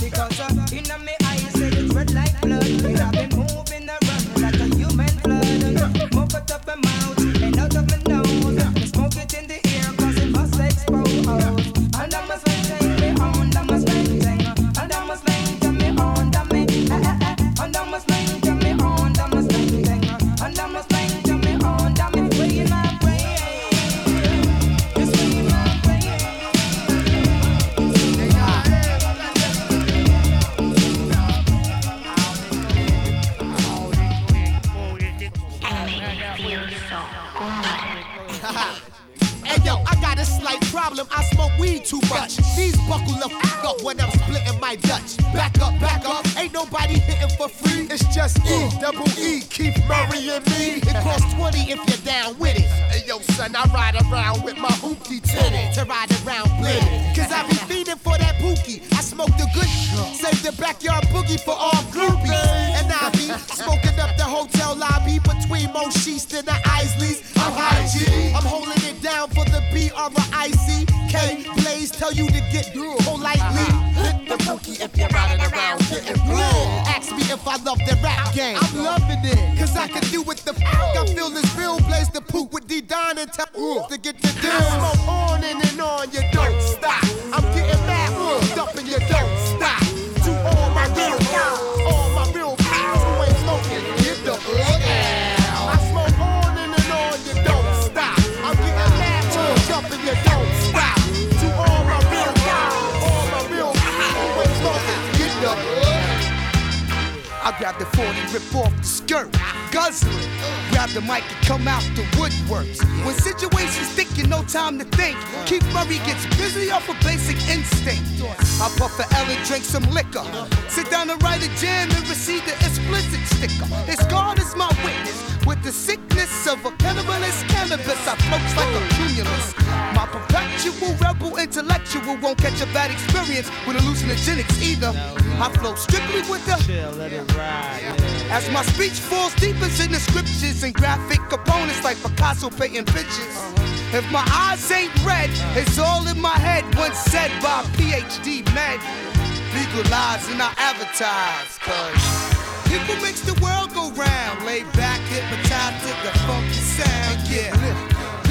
Because uh, in eyes, it's red like blood. Moving around like a human flood. Move out of my mouth and out of my nose. I grab the 40, rip off the skirt, guzzle it. Grab the mic and come out the woodworks. When situations thick, you no time to think. Keith Murray gets busy off a basic instinct. I puff a L and drink some liquor. Sit down and write a jam and receive the explicit sticker. His God is my witness. With the sickness of a cannibalist cannabis, I floats like a cumulus. My perpetual rebel intellectual won't catch a bad experience with hallucinogenics either. I flow strictly with the Chill, let it ride. as my speech falls deep into the scriptures and graphic components like Picasso painting pictures. Uh-huh. If my eyes ain't red, it's all in my head. Once said by PhD med. Legalize and I advertise. Cause people makes the world go round. Lay back, hypnotized to the funky sound. Yeah.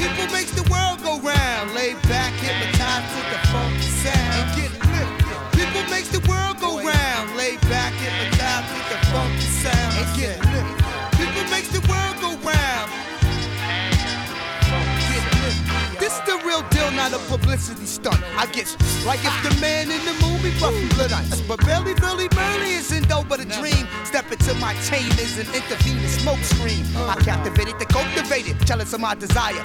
People makes the world go round. Lay back, hypnotized to the funky sound. Lifted. People makes the world go round. Lay back, publicity stunt. I guess, like if the man in the movie Buffy Blood Ice, but barely, really, barely isn't though but a dream. Step into my chambers and intervening smoke screen. I uh. captivated the cultivated, jealous of my desire.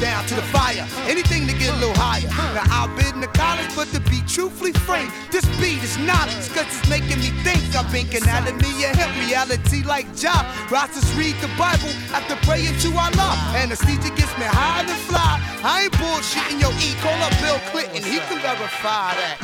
Down to the fire, anything to get a little higher. Now I've been to college, but to be truthfully frank, this beat is knowledge, cause it's making me think. I'm thinking anatomy and hip reality like job. Rosters read the Bible after praying to Allah. Anesthesia gets me high and fly. I ain't bullshitting your E. Call up Bill Clinton, he can verify that.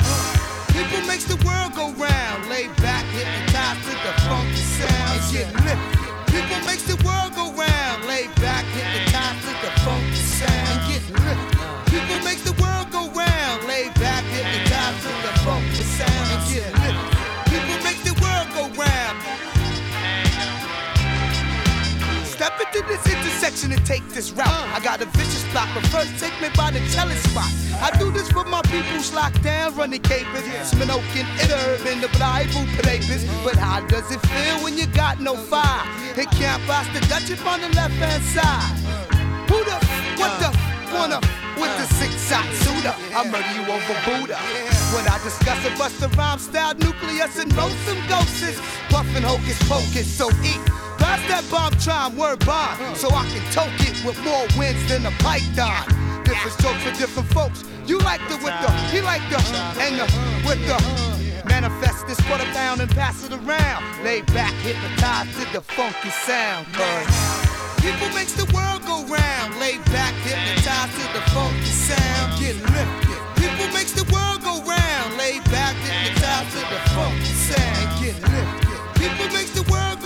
People makes the world go round. Lay back, hypnotized to the funky sound. And get lifted. People makes the world go round. Lay back, hypnotized to the funky sound. And get lifted. People makes the world go round. Lay back, hypnotized to the funky sound. And get lifted. People makes the world go round. Step into this intersection and take this route. I got a vicious but first take me by the jealous spot. I do this for my people's locked down, running capers. Smoking it urban, the Bible papers. But how does it feel when you got no fire? It can't pass the Dutch up on the left hand side. Who the, what the, wanna, with the six shot suitor? I murder you over Buddha. When I discuss a bust the rhyme style nucleus and roast some ghosts, puffin' hocus pocus, so eat. That bomb chime, word bond, so I can toke it with more wins than a python. Different strokes for different folks. You like the with the, he like the, and the with the. Manifest this for the pound and pass it around. Lay back, hypnotized to the funky sound. Cause people makes the world go round. Lay back, hypnotized to the funky sound. Get lifted. People makes the world go round. Lay back, hypnotized to the funky sound. Get lifted. People makes the world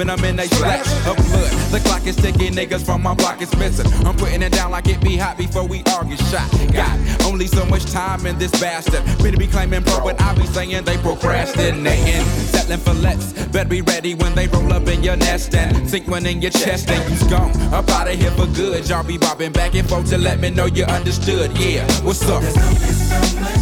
Leaving them in a splash of blood. The clock is ticking. Niggas from my block is missing. I'm putting it down like it be hot before we all get shot. Got only so much time in this bastard. Better be claiming pro, but I be saying they procrastinating. Settling for less. Better be ready when they roll up in your nest and sink one in your chest and you's gone. Up out of here for good. Y'all be bobbing back and forth to let me know you understood. Yeah, what's up?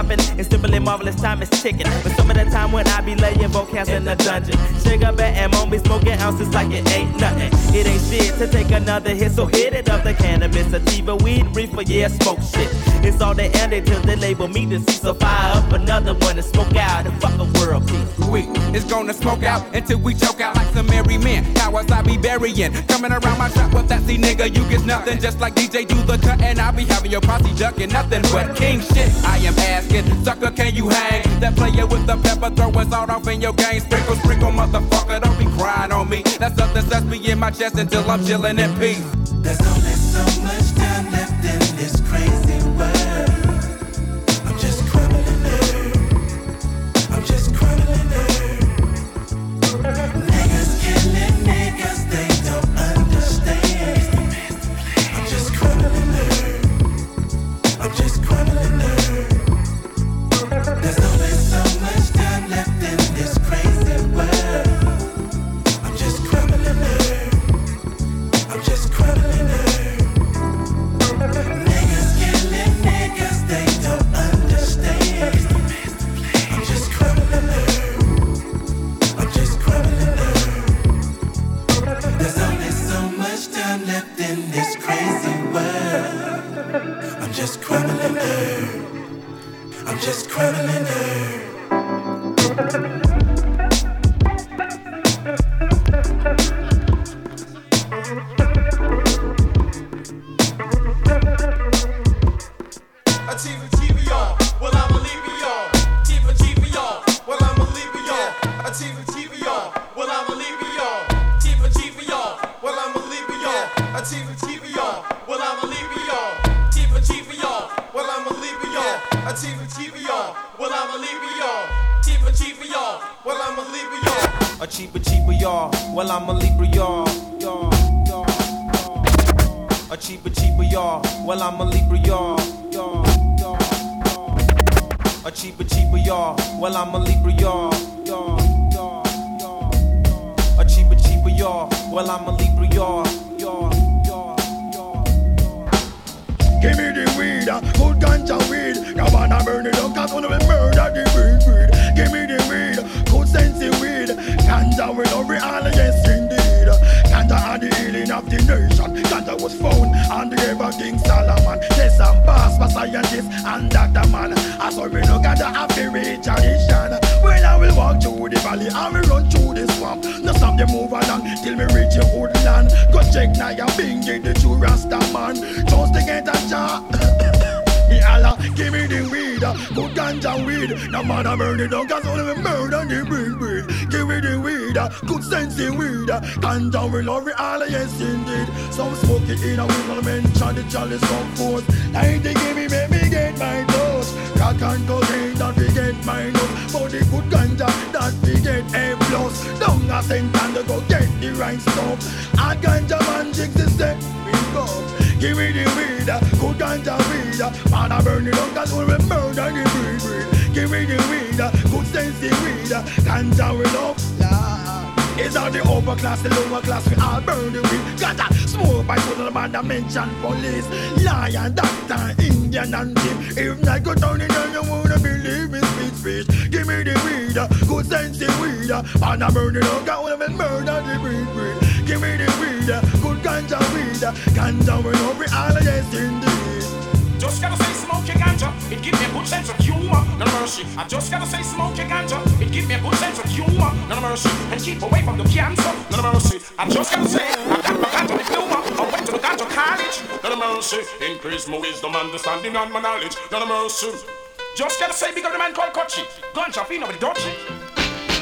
Herb be dropping. And marvelous time is ticking. But time when I be laying vocals in the dungeon, sugar bet and mom be smoking ounces like it ain't nothing. It ain't shit to take another hit, so hit it up the cannabis, sativa, weed, reefer, yeah, smoke shit. It's all they ended till they label me deceased. So fire up another one and smoke out and fuck a world peace. We is gonna smoke out until we choke out like some merry men. Cowards I be burying. Coming around my trap with that see nigga, you get nothing. Just like DJ do the cut, and I be having your posse ducking nothing but king shit. I am asking, sucker, can you hang? That player with the pepper throwing salt off in your game. Sprinkle, sprinkle, motherfucker, don't be crying on me. That's something that's me in my chest until I'm chilling in peace. I'm just crumbling earth. Cocaine, that we get minus. But the good ganja, that we get A plus. Down a cent and go get the right stuff. A ganja man jigs the step, we go. Give me the weed, uh, good ganja weed. uh, Man, I burn it up, cause we murder the weed, weed. Give me the weed, uh, good sense the weed. Ganja we love, yeah. It's all the upper class, the lower class, we all burn the weed. Got a smoke by put the man that mention police, lion, doctor, Indian and thief. If not go down in there, you wanna believe in speech, speech. Give me the weed, uh, good sense the weed. uh, Man, I burn it up, we will murder the weed, weed. Give me the weed, uh, good ganja weed. Ganja we love, we all yes indeed. Just gotta say smoke your ganja, it give me a good sense of humor, no mercy. I just gotta say smoke your ganja, it give me a good sense of humor, no mercy. And keep away from the cancer, no mercy. I just gotta say, I got my ganja diploma, I went to the ganja college, no mercy. Increase my wisdom, understanding, and my knowledge, no mercy. Just gotta say, up the man called Kochi, ganja feel nobody dodgy.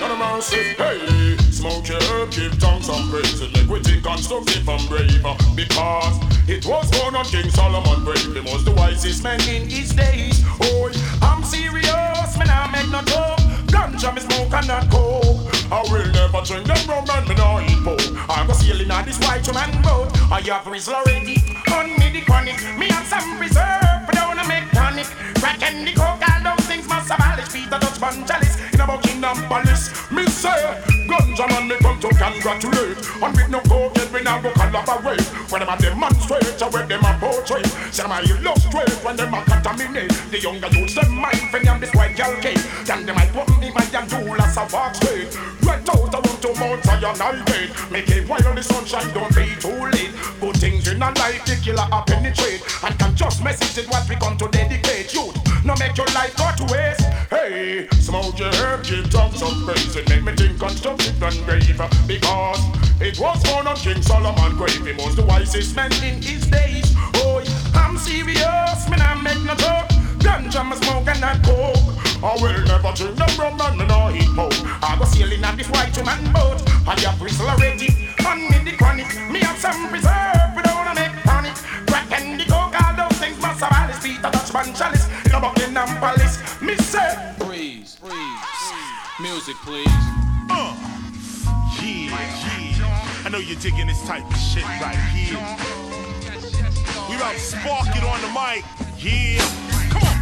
No mercy, hey, smoke your herb, give tongues some praise, think constructive and brave, because it was born on King Solomon he was the wisest man in his days. Oh, I'm serious, man, I make no joke. Ganja me smoke and not coke. I will never drink them rum and me no eat pork. I go sailing on this white man boat. I have Rizla already, on me the chronic. Me have some preserve, but don't make tonic. Crack and the coke, all those things must abolish. Peter Dutch Bun chalice in a Buckingham Palace. Me say, ganja man me come to congratulate. And with no yet we now go collaborate. When them a demonstrate, when them a portray. Say them a illustrate, when them a contaminate. The younger youths, them mind for them this white girl cake. Then them might want me, my young do as a walk straight. Right out around to Mount Zion, I gate. Make it while the sunshine, don't be too late. Good things in a life, the killer a penetrate. And can just message it what we come to dedicate. Youth, no make your life go to waste. Hey, smoke your herb, give tongues some praise. It make me think constructive and brave. Because it was born on King Solomon grave. He was the wisest man in his days. Oh, I'm serious, man, I make no joke. Ganja me smoke and not coke. I will never drink the rum and no eat pork. I go sailing on this white man boat. I have bristle already, on me the chronic. Me have some preserve, have all feet. A Dutchman chalice, in a Buckingham Palace. Me say, Freeze, freeze. Music, please. Uh, yeah, yeah. I know you're digging this type of shit right here. We about to spark it on the mic. Yeah. Come on.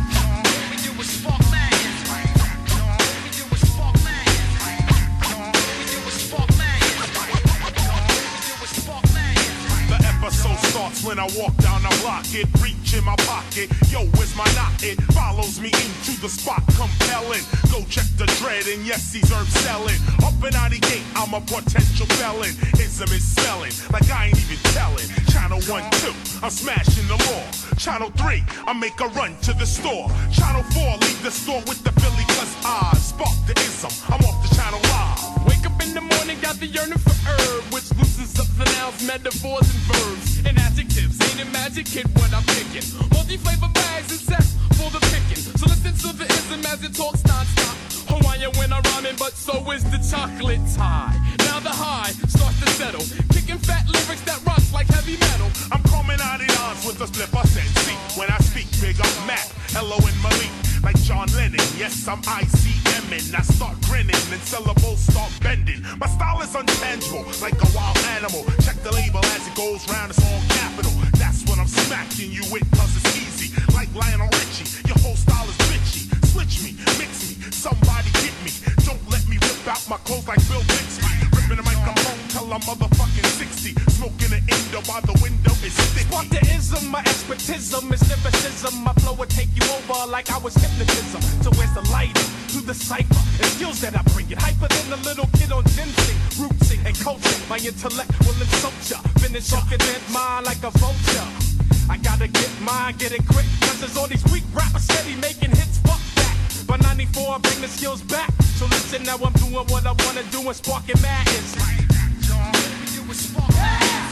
The episode starts when I walk down the block. It reach in my pocket. Yo, where's my knot? It follows me into the spot, compelling. Go check the dread, and yes, he's herb selling. Up and out the gate, I'm a potential felon. Ism is smelling like I ain't even telling. Channel 1, 2, I'm smashing them all. Channel 3, I make a run to the store. Channel 4, leave the store with the Philly cause I spark the ism. I'm off the channel live. Up in the morning, got the yearning for herb, which loosens up the nouns, metaphors, and verbs, and adjectives. Ain't it magic, kid? What I'm picking. Multi-flavor bags and sets for the picking. So listen to the ism as it talks non-stop. Hawaiian when I'm rhyming, but so is the chocolate Thai. Now the high starts to settle, kicking fat lyrics that rock like heavy metal. I'm coming out of odds with a slip I said see When I speak big, I'm Mac, Hello and Malik Like John Lennon, yes, I'm ICM and I start grinning and syllables start bending. My style is untangible, like a wild animal. Check the label as it goes round, it's all capital. That's what I'm smacking you with, cause it's easy. Like Lionel Richie, your whole style is bitchy. Switch me, mix me, somebody get me. Don't let me rip out my clothes like Bill Bixby. Ripping the microphone till I'm motherfucking 60 Smoking an endo by the window is sticky Spark the ism, my expertism is lyricism. My flow will take you over like I was hypnotism. So where's the light to the cipher? And skills that I bring it hyper than a little kid on ginseng, rootsing and coaching. My intellect will insult ya, finish off your dead mind like a vulture. I gotta get mine, get it quick, cause there's all these weak rappers steady making hits. Fuck that. By 94, I bring the skills back. So listen, now I'm doing what I wanna do and sparking madness. I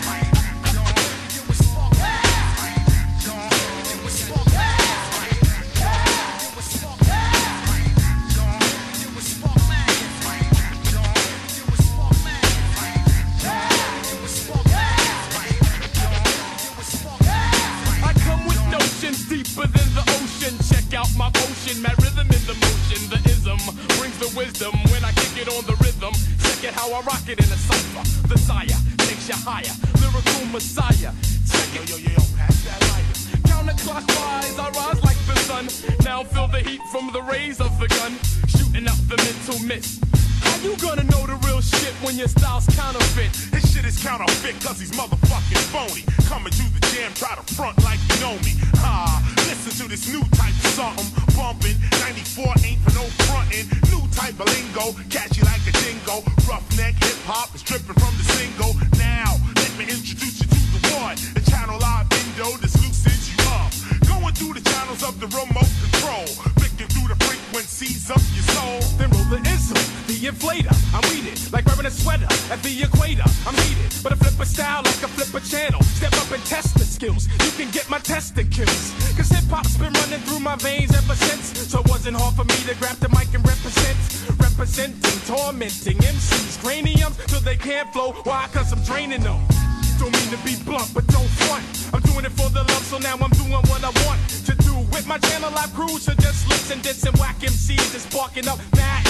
higher. Lyrical messiah. Check it. Yo, yo, yo, pass that lighter. Counterclockwise, I rise like the sun. Now feel the heat from the rays of the gun. Shooting out the mental mist. You gonna know the real shit when your style's counterfeit? His shit is counterfeit cause he's motherfucking phony. Coming to the jam, try to front like you know me. Ah, listen to this new type of something. Bumping, 94 ain't for no frontin'. New type of lingo, catchy like a dingo. Roughneck hip hop is dripping from the single. Now, let me introduce you to the one. The channel live window that's loosens you up. Going through the channels of the remote control. Flicking through the frequencies of your soul. Then roll the the inflator. I'm weeded, like wearing a sweater at the equator. I'm heated, but I flip a style like a flipper channel. Step up and test the skills. You can get my testicles. Cause hip hop's been running through my veins ever since. So it wasn't hard for me to grab the mic and represent. Representing, tormenting MCs, craniums till they can't flow. Why? Cause I'm draining them. Don't mean to be blunt, but don't front. I'm doing it for the love, so now I'm doing what I want to do. With my channel live crew, so just listen, this and whack MCs just barking up mad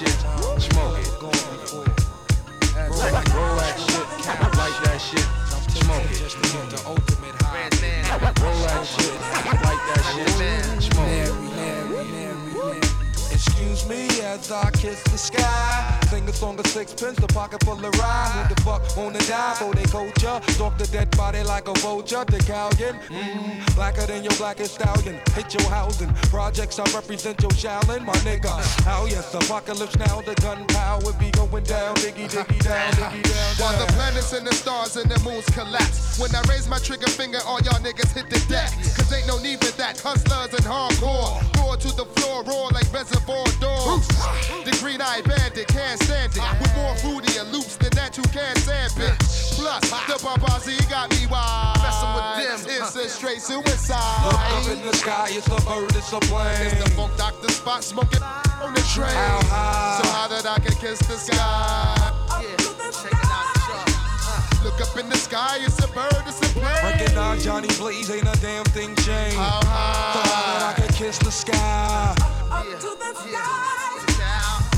shit, smoke it. Roll that shit, light that shit, smoke it. Roll that shit, light that shit, smoke it. Excuse me as I kiss the sky. Sing a song of sixpence, the pocket full of rye. Who the fuck wanna die for their culture? Stalk the dead body like a vulture. The Callion, mm, blacker than your blackest stallion. Hit your housing. Projects I represent your Shaolin, my nigga. How yes, apocalypse now. The gunpowder be going down. Diggy, diggy down, diggy down. While the planets and the stars and the moons collapse. When I raise my trigger finger, all y'all niggas hit the deck. Cause ain't no need for that. Hustlers and hardcore. To the floor, roar like reservoir dogs. The green eyed bandit can't stand it. With more fruity and loops than that, you can't stand it. Plus, the Babazi got me wild. Messing with them, it's a straight suicide. Look up in the sky, it's a bird, it's a plane. It's the Funk Doctor Spock smoking on the train. How high? So high that I can kiss the sky. Look up in the sky, it's a bird, it's a plane. Recognize Johnny Blaze, ain't a damn thing changed. How high? So high that I can kiss the sky.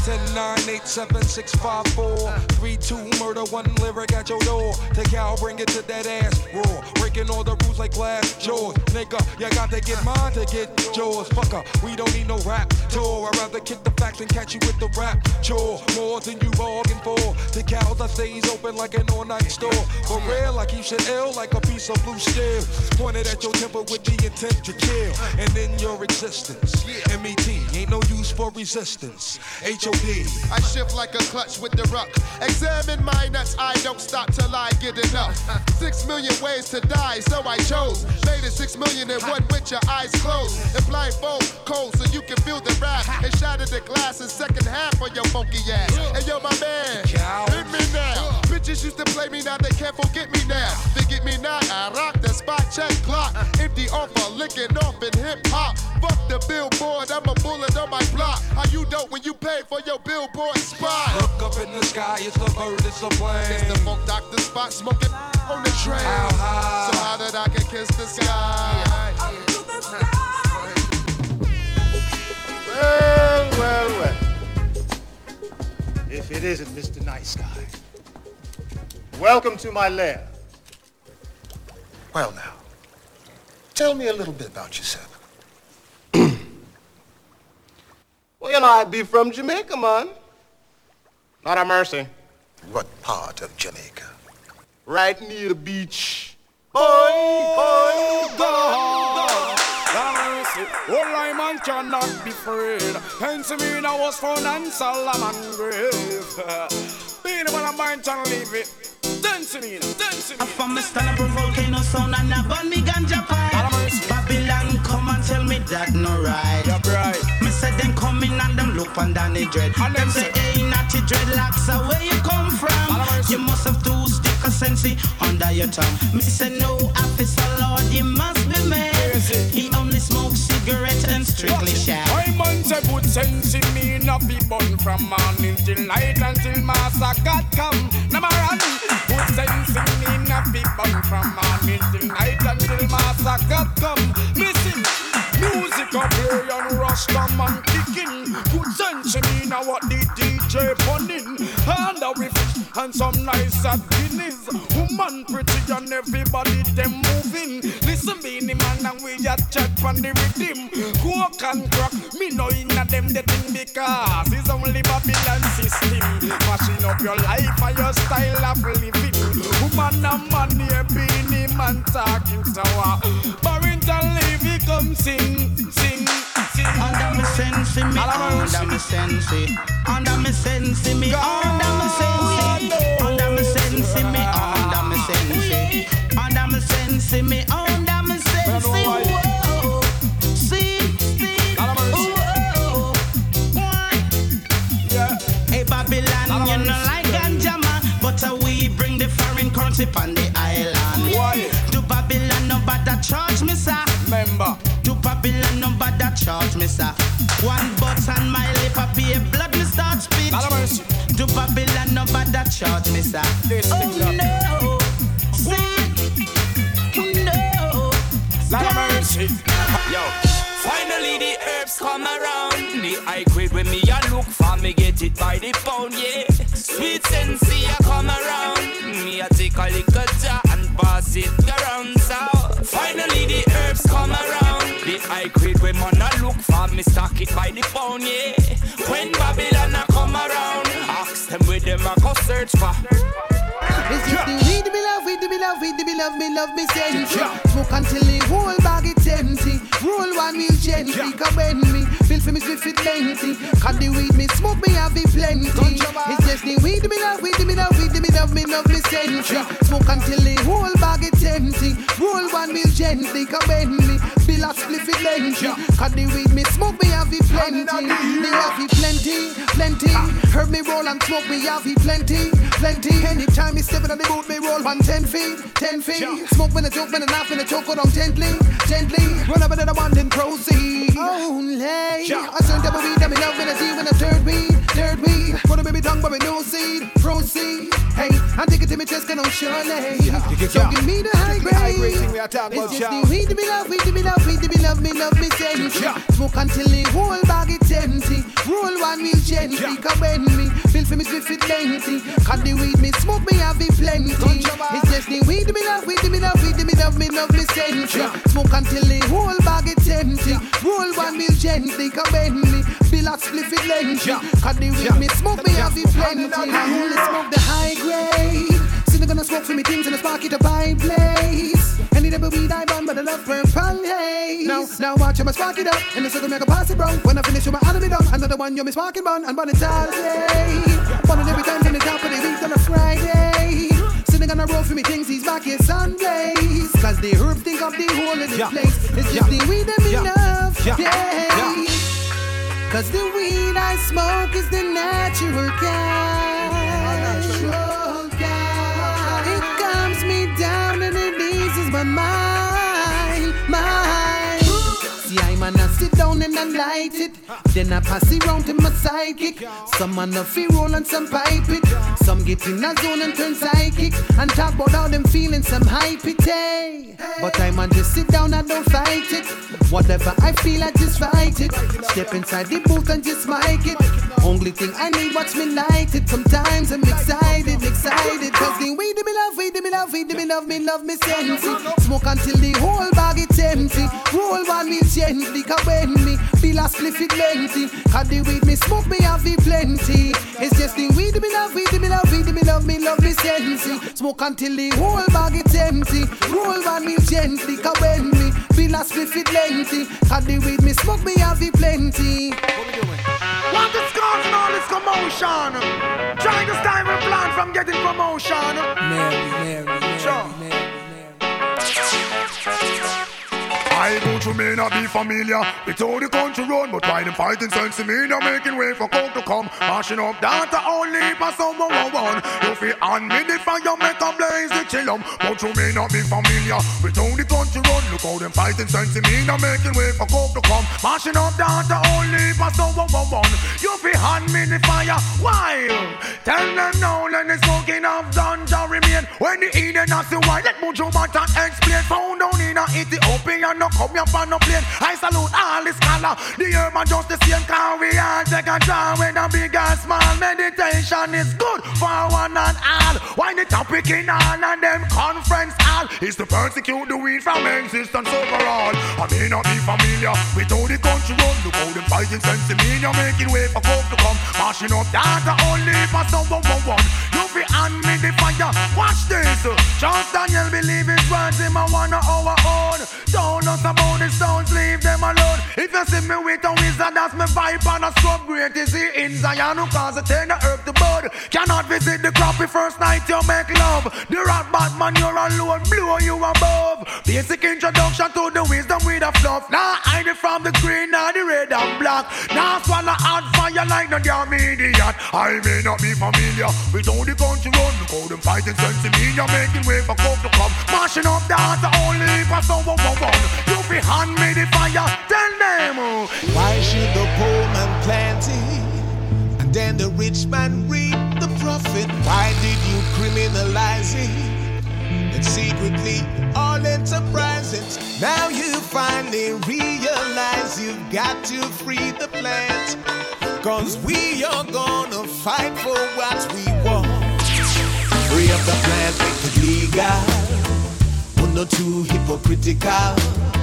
10, 9, 8, 7, 6, 5, 4, 3, 2, murder, one lyric at your door. Take out, bring it to that ass roar. Breaking all the rules like glass jaws. Nigga, you got to get mine to get yours. Fucker, we don't need no rap tour. I'd rather kick the facts and catch you with the rap chore. More than you bargained for. The cows I stays open like an all-night store. For real, I keep shit ill like a piece of blue steel. Pointed at your temple with the intent to kill. And then your existence. MET, ain't no use for resistance. I shift like a clutch with the ruck. Examine my nuts, I don't stop till I get enough. Six million ways to die, so I chose. Made it six million in one with your eyes closed. And blindfold cold so you can feel the rap. And shatter the glass in second half of your funky ass. And yo, my man, hit me now. Bitches used to play me, now they can't forget me now. They get me now, I rock the spot check clock. Uh. Empty offer, licking off in hip hop. Fuck the billboard, I'm a bullet on my block. How you dope when you pay for your billboard spot? Look up in the sky, it's a bird, it's a plane. It's the Funk Doctor Spock smoking on the train. How high? So high that I can kiss the sky. Well, well, well. If it isn't Mr. Nice Guy. Welcome to my lair. Well, now, tell me a little bit about yourself. Well, you know, I be from Jamaica, man. Not a mercy. What part of Jamaica? Right near the beach. Boy, boy, go, go. All I man cannot be afraid. Pennsylvania was found on Solomon grave. Being when I'm buying to leave it. Dancing in, dancing I'm from a stand up a volcano sound and I burn me ganja pipe. Babylon come and tell me that no right. Yup, right. Say them come in and them look on Danny Dread. And them say, hey, natty dreadlocks, so where you come from? You must have two stick of sensi under your tongue. Me say no officer, Lord, you must be mad. He only smokes cigarette and strictly shag. I man say put sense in me a fi bun from morning till night until Master God come. Number one, good sense in me a fi bun from morning till night until Master God come. Listen, music and Rasta man kicking. Good sense in me now what the DJ punning. And a whiff and some nice at Guinness. Woman pretty and everybody them moving. Listen, me the man and we a chat on the rhythm. Coke and crack, me know inna them the thing because it's only Babylon system. Mashing up your life and your style of living. Woman and money, Beenie Man talking so uh, Barrington Levy come sing, sing. Under me sense me, under me sense Under me sense me, under me sense Under me sense me, under me sense Under me sense me, under me. Sense Whoa, see, see, whoa, Hey Babylon, you know like ganja man, but uh, we bring the foreign currency on the island. Why? To Babylon, no bother charge me, sir. Member. Babylon, no bother charge me, sir. One butt on my lip, I pay blood, me start spit. To Babylon, no bother charge me, sir. Oh, oh no, see, no. Of mercy. Yo, finally the herbs come around. The high grade when me a look for me get it by the pound, yeah. Sweet sensi a come around. Me a take a little jar and pass it around. The high grade when man a look for me stock it by the pound, yeah. When Babylon a come around, ask them where them a go search for. It's just the weed me love, weed me love, weed me love, me love me sense. Smoke until the whole bag it's empty. Roll one wheel gently, come when me. Feel for me spliff it lengthy. Cut the weed me smoke me have it plenty. It's just the weed me love, weed me love, weed me love, me love me sense. Smoke until the whole bag it's empty. Roll one wheel gently, come when me. It lengthy. The weed me smoke me have it plenty. Me have it plenty, plenty. Heard me roll and smoke me have it plenty, plenty. Anytime me step in on the boot, me roll one ten feet, ten feet. Smoke when I joke, when I laugh, when I choke, go down gently, gently. Run up I want then proceed. Only I turn double weed, that me love when I see when I third weed, third weed. Put a baby tongue, but me no seed, proceed. Hey, I take it to me chest, can on surely. So give me the high grade. It's just the weed me love, weed me love, weed me love, me love me say. Smoke until the whole bag it's empty. Roll one wheel gently, come when me. Feel for me spliff it lengthy. Cut the weed me smoke me have it plenty. Ah. It's just the weed me love, weed me love, weed me love, me love me sense. Smoke until the whole bag it's empty. Roll one wheel gently, come when me. Feel a spliff it lengthy. Cut the weed me smoke me have it plenty. I only smoke the high grade. Still gonna smoke for me things and I spark it a by place. Any double weed I burn, but I love purple haze. Now, now watch how I spark it up, and the sugar make a pass it brown. When I finish with my enemy done, another one you me sparking bun and bun it all day. Bun it every time from the top of the week on a Friday. Sitting on a road for me things he's back here Sundays. Cause the herb think of the whole of the place. It's just the weed that me love. Yeah. Cause the weed I smoke is the natural gas. I sit down and I light it. Then I pass it round to my psychic. Some man the feel roll and some pipe it. Some get in a zone and turn psychic. And talk about how them feeling some hype it. Hey. But I man just sit down and don't fight it. Whatever I feel, I just fight it. Step inside the booth and just mic it. Only thing I need, watch me light it. Sometimes I'm excited, excited. Cause the weed me love, weed me love, weed me love, me love me sensey. Smoke until the whole bag it's empty. Roll one me gently, cause when me feel a spliff it lengthy. Cause the weed me smoke me have it plenty. It's just the weed me love, weed me love, weed me love, me love me sensi. Smoke until the whole bag it's empty. Roll one me gently, cause when me feel a spliff it lengthy. Cause the weed me smoke me have it plenty. What we doing? What is causing all this commotion? Trying to stop a plan from getting promotion. Mary, Mary, Mary, I go to may not be familiar with how the country run, but why them fighting sensi, they're making way for coke to come, mashing up data only for someone one. You feel on me the fire, make a blaze the chillum, but you may not be familiar with how the country run. Look how them fighting sensi, they're making way for coke to come, mashing up data only for someone one. You feel hand me the fire. Why? Tell them now, let the smoking of ganja remain. When the Eden has the white, let Mojo Bata explain. Found down in a Ethiopia, no come up on no plane. I salute all the scholar. The urban just the same car we all take a draw with a big and small. Meditation is good for one and all. Why the topic in all and them conference hall is to persecute the weed from existence overall. I may not be familiar with how the country run. Look how them fighting sense in me, you're making way for coke to come. Mashing up data only for someone one one. You be hand me the fire. This. Charles Daniel believe his words him a one of our own. Don't us about the stones, leave them alone. If you see me with a wizard, that's me vibe and a scrub great is he in Zion who cause a turn the earth to bud. Cannot visit the the first night you make love. The rat Batman you're alone, blow you above. Basic introduction to the wisdom with a fluff. Now hide it from the green, now the red and black. Now swallow hot fire like no damn idiot. I may not be familiar with how the country run. How them fighting sensi, you're making way for coke to come. Mashing up the heart only for someone one one. You fi hand me the fire, tell them. Why should the poor man plant it and then the rich man reap the profit? Why did you criminalize it? And secretly all enterprises. Now you finally realize you've got to free the plant. Cause we are gonna fight for what we want. Free up the plant, make it legal. Not too hypocritical.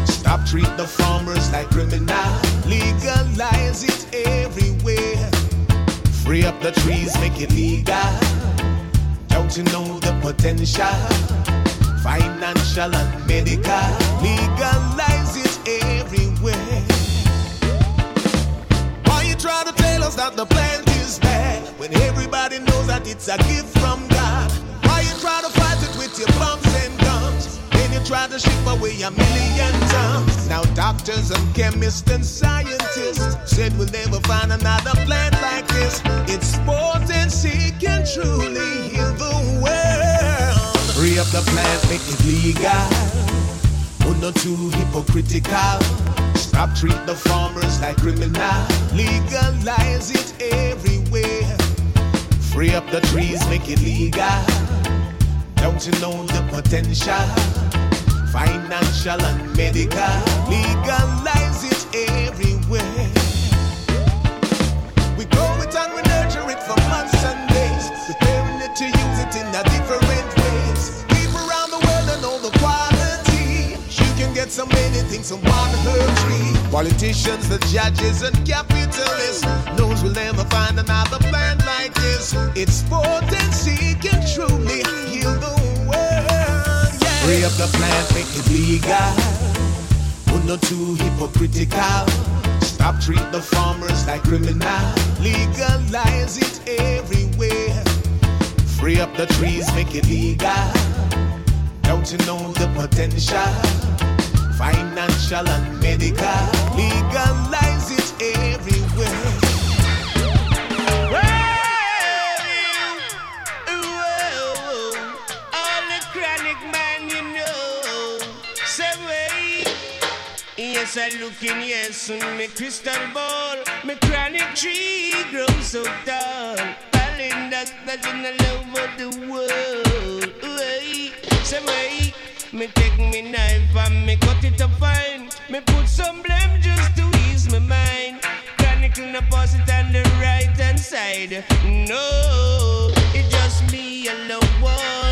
Stop treat the farmers like criminal. Legalize it everywhere. Free up the trees, make it legal. Don't you know the potential? Financial and medical. Legalize it everywhere. Why you try to tell us that the plant is bad when everybody knows that it's a gift from try to ship away a million tons. Now doctors and chemists and scientists said we'll never find another plant like this. It's potency can truly heal the world. Free up the plant, make it legal. We're not too hypocritical. Stop treat the farmers like criminal. Legalize it everywhere. Free up the trees, make it legal. Don't you know the potential? Financial and medical. Legalize it everywhere. We grow it and we nurture it for months and days. Preparing it to use it in a different ways. People around the world don't know the quality. You can get so many things from one tree. Politicians, the judges, and capitalists knows we'll never find another plant like this. Its potency can truly Free up the plant, make it legal. We're not too hypocritical. Stop treat the farmers like criminal. Legalize it everywhere. Free up the trees, make it legal. Don't you know the potential? Financial and medical. Legalize it everywhere. Yes, I look in, yes, on me crystal ball. Me chronic tree grows so tall. Falling that in all over the world. Way. Say way. Me take me knife and me cut it up fine. Me put some blame just to ease my mind. Chronicle the opposite on the right hand side. No, it's just me alone.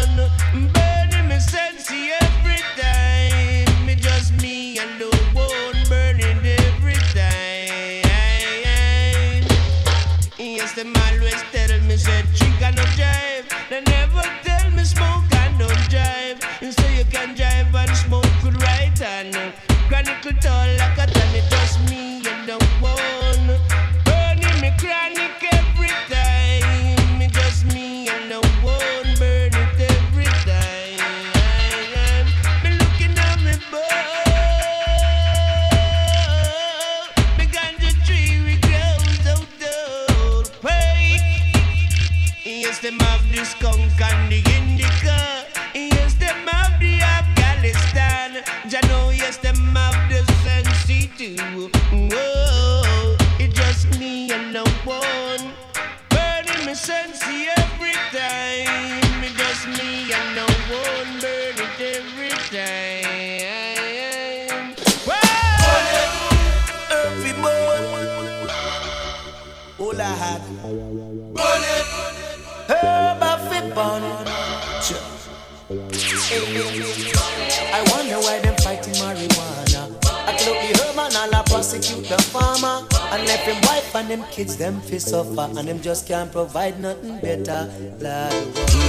Provide nothing better. Lord,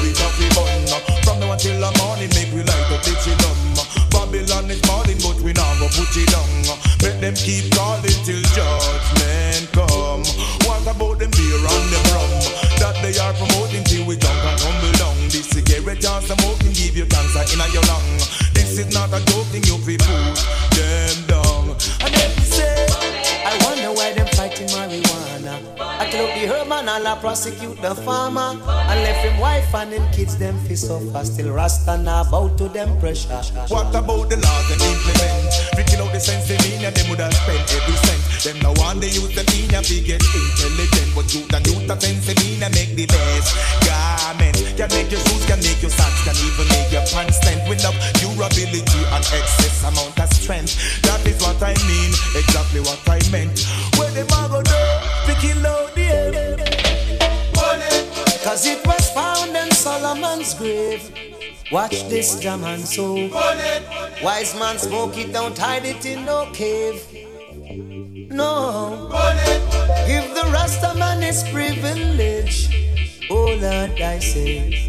we talk we bun from now until the morning, make we light up the chillum. Uh. Babylon is calling, but we now go put it down. Uh. Let them keep calling till judgment come. What about them beer and them rum that they are promoting till we drunk and tumble down? This cigarette and smoking give you cancer in your lung. This is not a joke thing, you fi put I'll prosecute the farmer. And left him wife and them kids them fi suffer. Still Rasta now bow to them pressure. What about the laws them implement? Kill out the sense they mean, and them would have spent every cent. Them no one they use the mean, and get intelligent. But youth and youth of sense they mean, and make the best garment. Can make your shoes, can make your socks, can even make your pants stand With up durability and excess amount of strength. That is what I mean, exactly what I meant. Where them a go do? Kill out the air. Cause it was found in Solomon's grave. Watch this jam and so. Wise man smoke it, don't hide it in no cave. No. Give the Rasta man his privilege. Oh Lord, I say.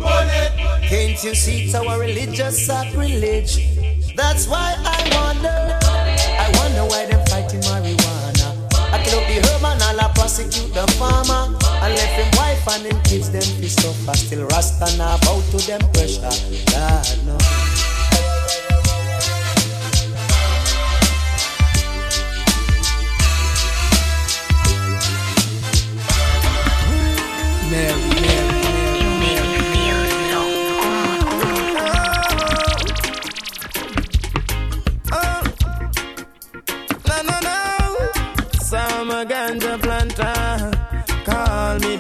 Can't you see it's our religious sacrilege? That's why I wonder. I wonder why them fighting marijuana. I kill the herb and I'll prosecute the farmer. And left him and him kids them pissed off. I still Rasta now bow to them pressure. God no. Mary,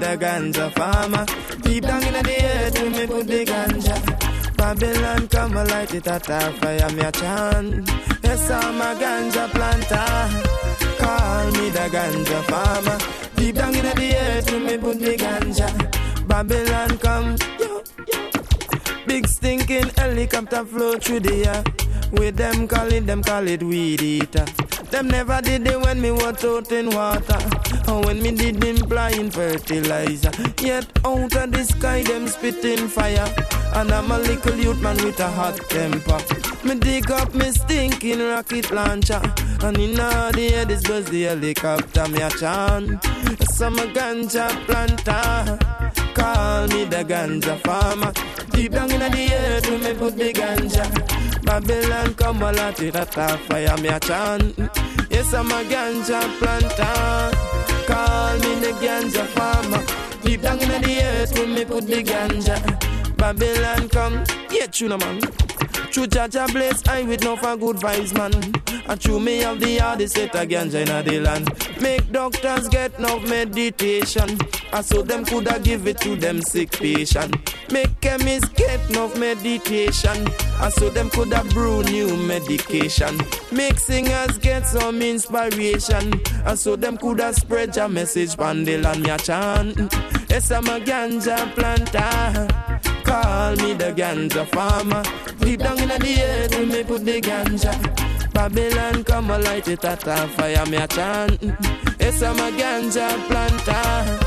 The ganja farmer. Deep down in the earth, we me put the ganja. Babylon come a light it at a fire, me a chant. Yes, I'm a ganja planter. Call me the ganja farmer. Deep down in the earth, we me put the ganja. Babylon come, yo, yo. Big stinking helicopter flow through the air. With them call it, them call it weed eater. Them never did it when me was out in water. Or when me did implying fertilizer. Yet out of the sky, them spitting fire. And I'm a little youth man with a hot temper. Me dig up me stinking rocket launcher. And in the air, this was the helicopter, me a chant. Some ganja planter. Call me the ganja farmer. Deep down in the earth, we me put the ganja. Babylon come a lot it at a fire, me a chant. Yes, I'm a ganja planter. Call me the ganja farmer. Deep down in the earth, we me put the ganja. Babylon come, yeah, tuna man. True Jaja bless I with no for good vibes, man. And true me have the hardest set again, in the land. Make doctors get no meditation. And so them coulda give it to them sick patient. Make chemists get no meditation. And so them coulda brew new medication. Make singers get some inspiration. And so them coulda spread your message land me a chant. Yes, I'm a ganja planter. Call me the ganja farmer. Deep down in the earth, we me put the ganja. Babylon come a light it at a fire, me a chant. Yes, I'm a ganja planter.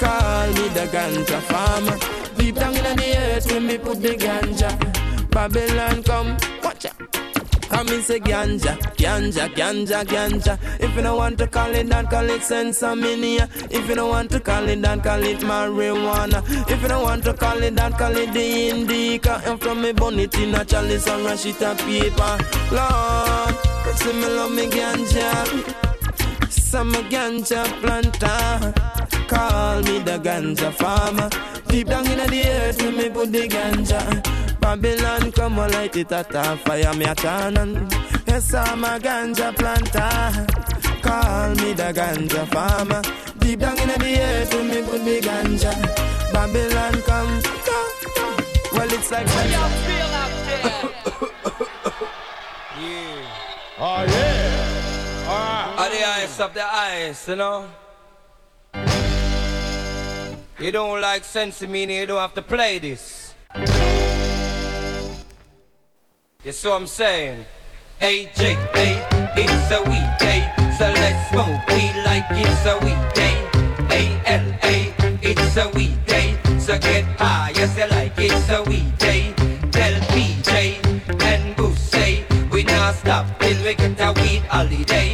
Call me the ganja farmer. Deep down in the earth, we me put the ganja. Babylon come, watch out. Come in say ganja, ganja, ganja, ganja. If you don't want to call it that, call it sensimilla. If you don't want to call it that, call it marijuana. If you don't want to call it that, call it the indica. And from me bun it in a chalice and rush it a paper. Lord, say me love me ganja. Some ganja planter. Call me the ganja farmer. Deep down in the earth, we me put the ganja. Babylon, come on, light it at a fire, me a cannon. Yes, I'm a ganja planter. Call me the ganja farmer. Deep down in the air, to me put me ganja. Babylon, come, come. Well, it's like. How y'all feel out there? yeah. Oh, yeah. All right. Are the eyes up the eyes, you know? You don't like sense meaning, you don't have to play this. Yeah, what I'm saying, hey Jake, hey, it's a weekday, so let's smoke weed like it's a weekday. Hey L A, it's a weekday, so get high, yes, you like it's a weekday. Tell PJ and Goose, we not stop till we get a weed holiday.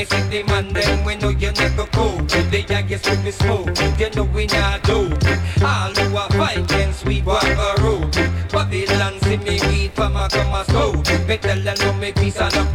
they think they man them when no you never go. They youngest with me smoke, you know we not do. All who are fighting sweet a road. Babylon see me weed from a come a soul. tell than no me peace and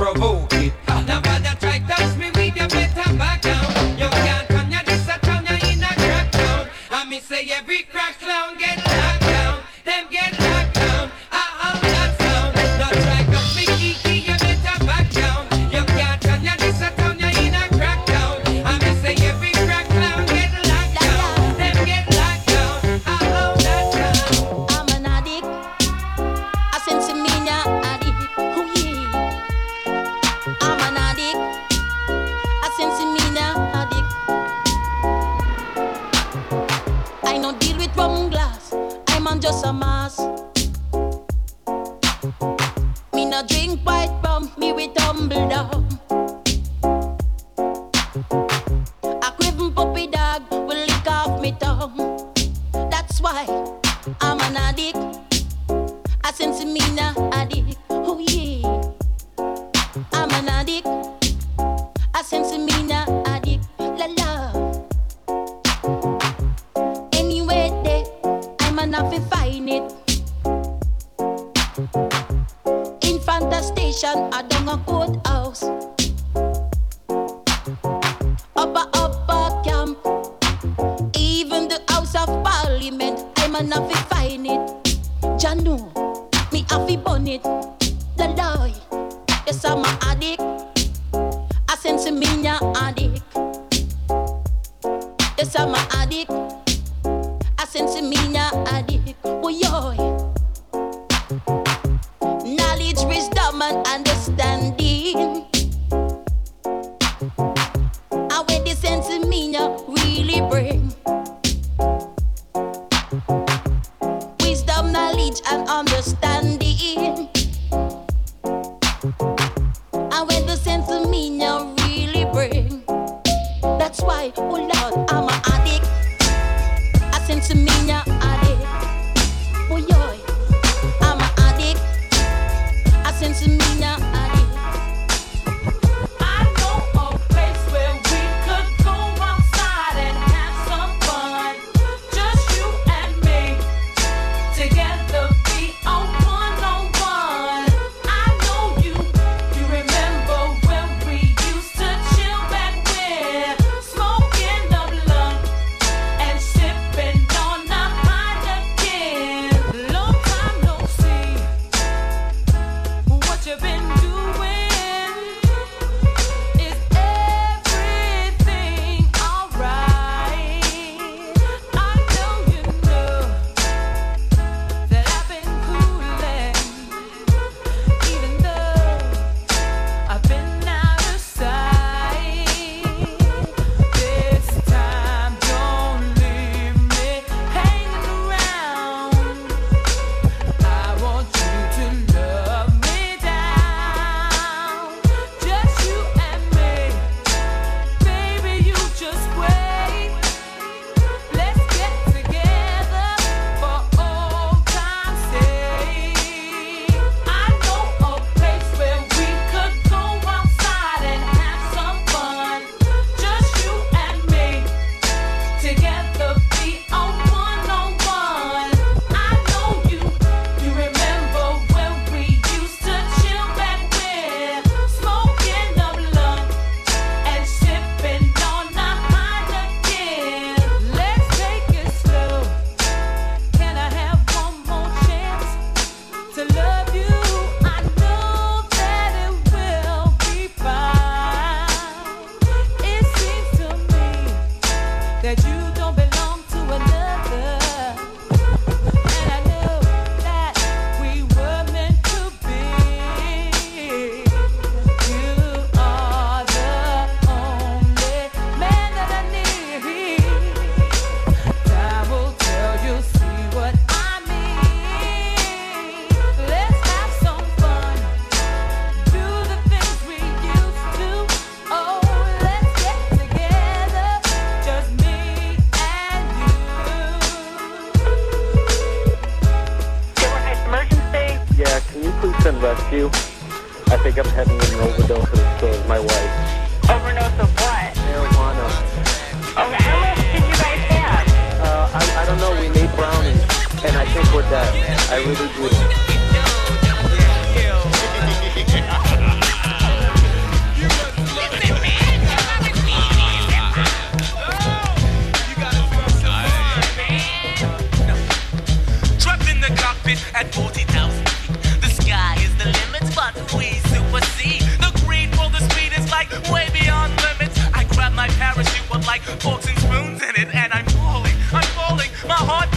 forks and spoons in it, and I'm falling, I'm falling. My heart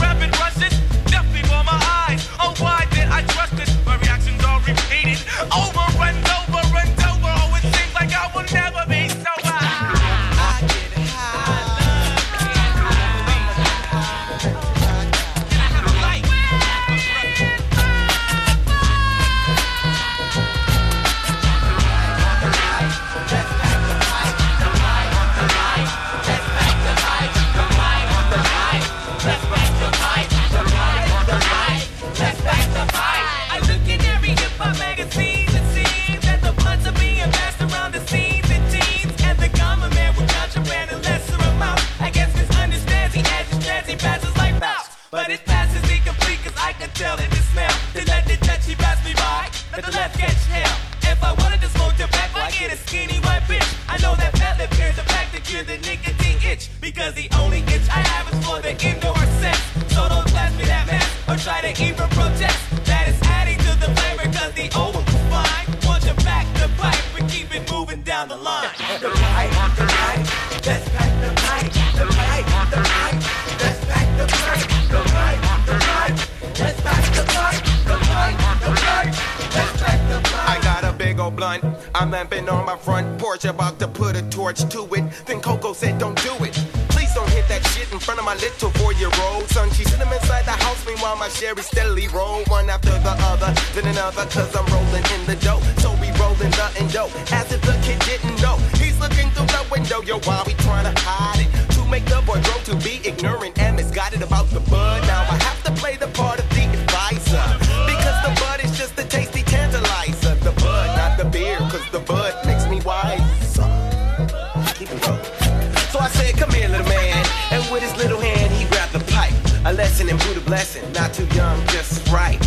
blessing, not too young, just right.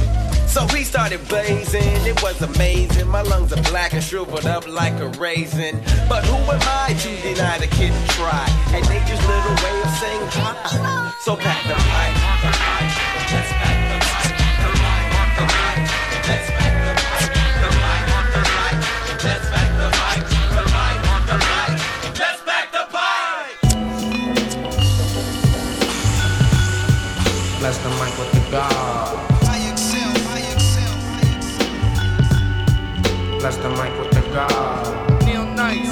So he started blazing, it was amazing. My lungs are black and shriveled up like a raisin. But who am I to deny the kid to try? And nature's little way of saying hi. So pack the pipe. God. Bless the mic with the God. Neil nice.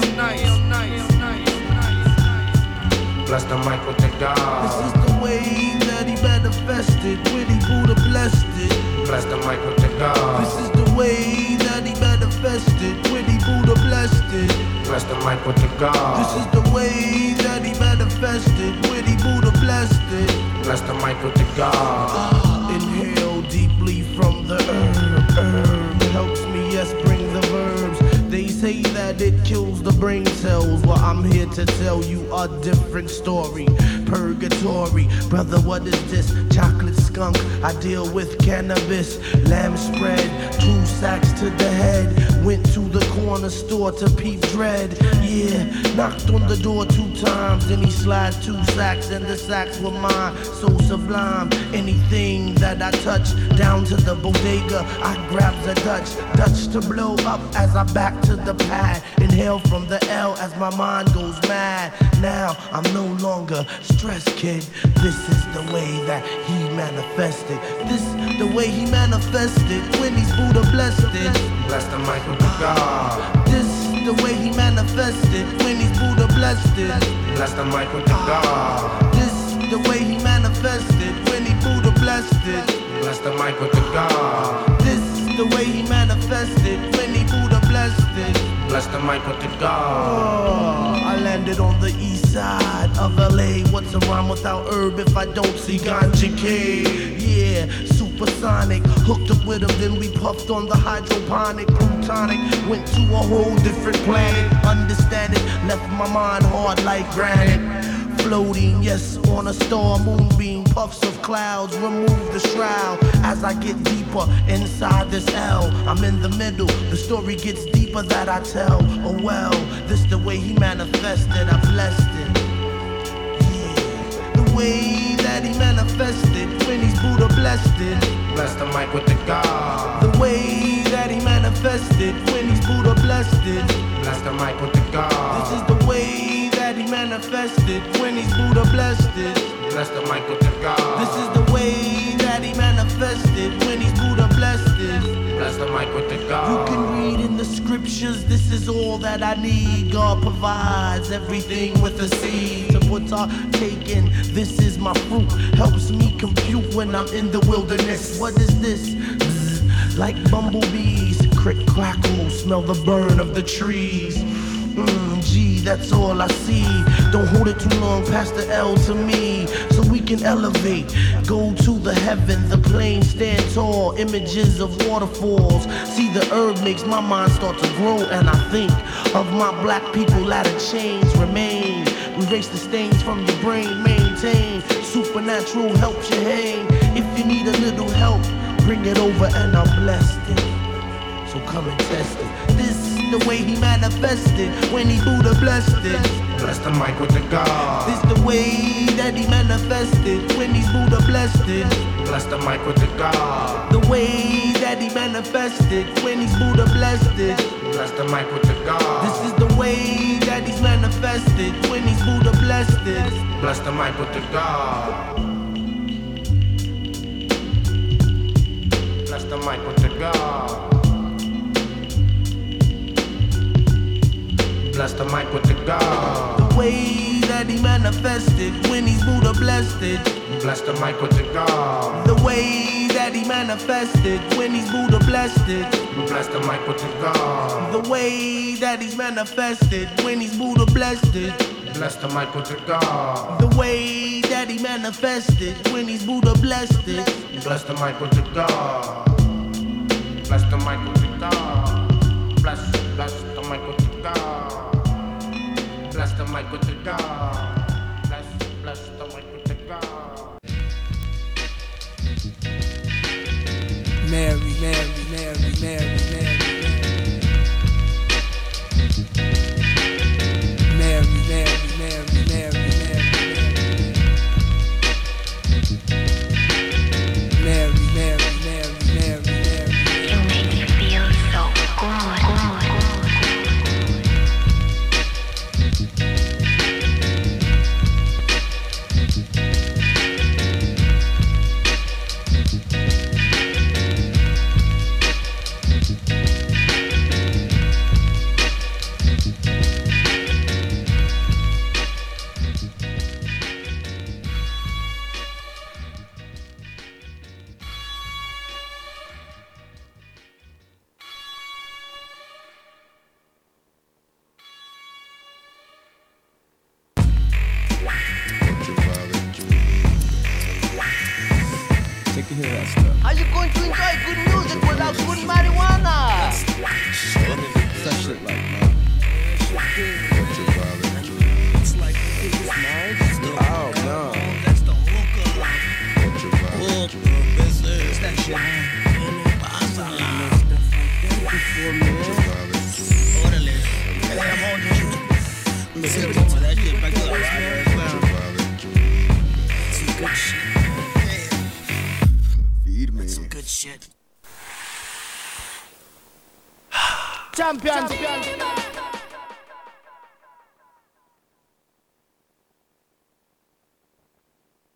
Bless the mic with the God. This is the way that he manifested Buddha blessed it. Bless the mic with the God. This is the way that he manifested Buddha blessed it. Bless the mic with the God. This is the way that he manifested when he Buddha blessed it. Bless the mic with the God. Ah, inhale deeply from the herb. Herb helps me, yes, bring the verbs. They say that it kills the brain cells. Well, I'm here to tell you a different story. Purgatory, brother, what is this? Chocolate skunk. I deal with cannabis, lamb's bread, two sacks to the head. Went to the corner store to peep dread. Yeah, knocked on the door two times, then he slid two sacks, and the sacks were mine. So sublime, anything that I touch, down to the bodega, I grab the Dutch, Dutch to blow up as I back to the pad. Inhale from the L as my mind goes mad. Now I'm no longer stressed, kid. This is the way that he manifested. This the way he manifested when he's Buddha blessed it. Bless the mic with the God. This the way he manifested when he's Buddha blessed it. Bless the mic with the God. This the way he manifested when he Buddha blessed it. Bless the mic with the God. This the way he manifested when he Buddha blessed it. Bless the mic with the Oh, God. Landed on the east side of LA. What's a rhyme without herb if I don't see ganja K? Yeah, supersonic. Hooked up with him, then we puffed on the hydroponic. Plutonic, went to a whole different planet. Understand it, left my mind hard like granite. Floating, yes, on a star moonbeam, puffs of clouds remove the shroud. As I get deeper inside this L, I'm in the middle. The story gets deeper that I tell. Oh well, this the way he manifested. I blessed it. Yeah, the way that he manifested when he's Buddha blessed it. Bless the mic with the God. The way that he manifested when he's Buddha blessed it. Bless the mic with the God. This is the way that he manifested when he's Buddha blessed it. Bless the mic with the God. This is the way that he manifested when he's Buddha blessed it. Bless the mic with the God. You can read in the scriptures, this is all that I need. God provides everything with a seed to put our taking. This is my fruit, helps me compute when I'm in the wilderness. What is this? Like bumblebees, crick crackle, smell the burn of the trees. Mm, gee, that's all I see. Don't hold it too long past the L to me. So can elevate, go to the heaven, the plane stand tall. Images of waterfalls. See, the herb makes my mind start to grow, and I think of my black people. Ladder chains remain. Erase the stains from your brain, maintain. Supernatural helps you hang. If you need a little help, bring it over, and I'm blessed. So come and test it. The way he manifested when he Buddha blessed it. Bless the mic with the God. This is the way that he manifested when he's Buddha blessed it. Bless the mic with the God. The way that he manifested when he's Buddha blessed it. Bless the mic with the God. This is the way that he's manifested when he's Buddha blessed it. Bless the mic with the God. Bless the mic with the God. Bless the mic with the God. The way that he manifested when he's Buddha blessed it. Bless the mic with the God. The way that he manifested when he's Buddha blessed it. Bless the mic with the God. The way that he's manifested when he's Buddha blessed it. Bless the mic with the God. The way that he manifested when he's Buddha blessed it. Bless the mic with the God. Bless the mic with the God. Mic with the God.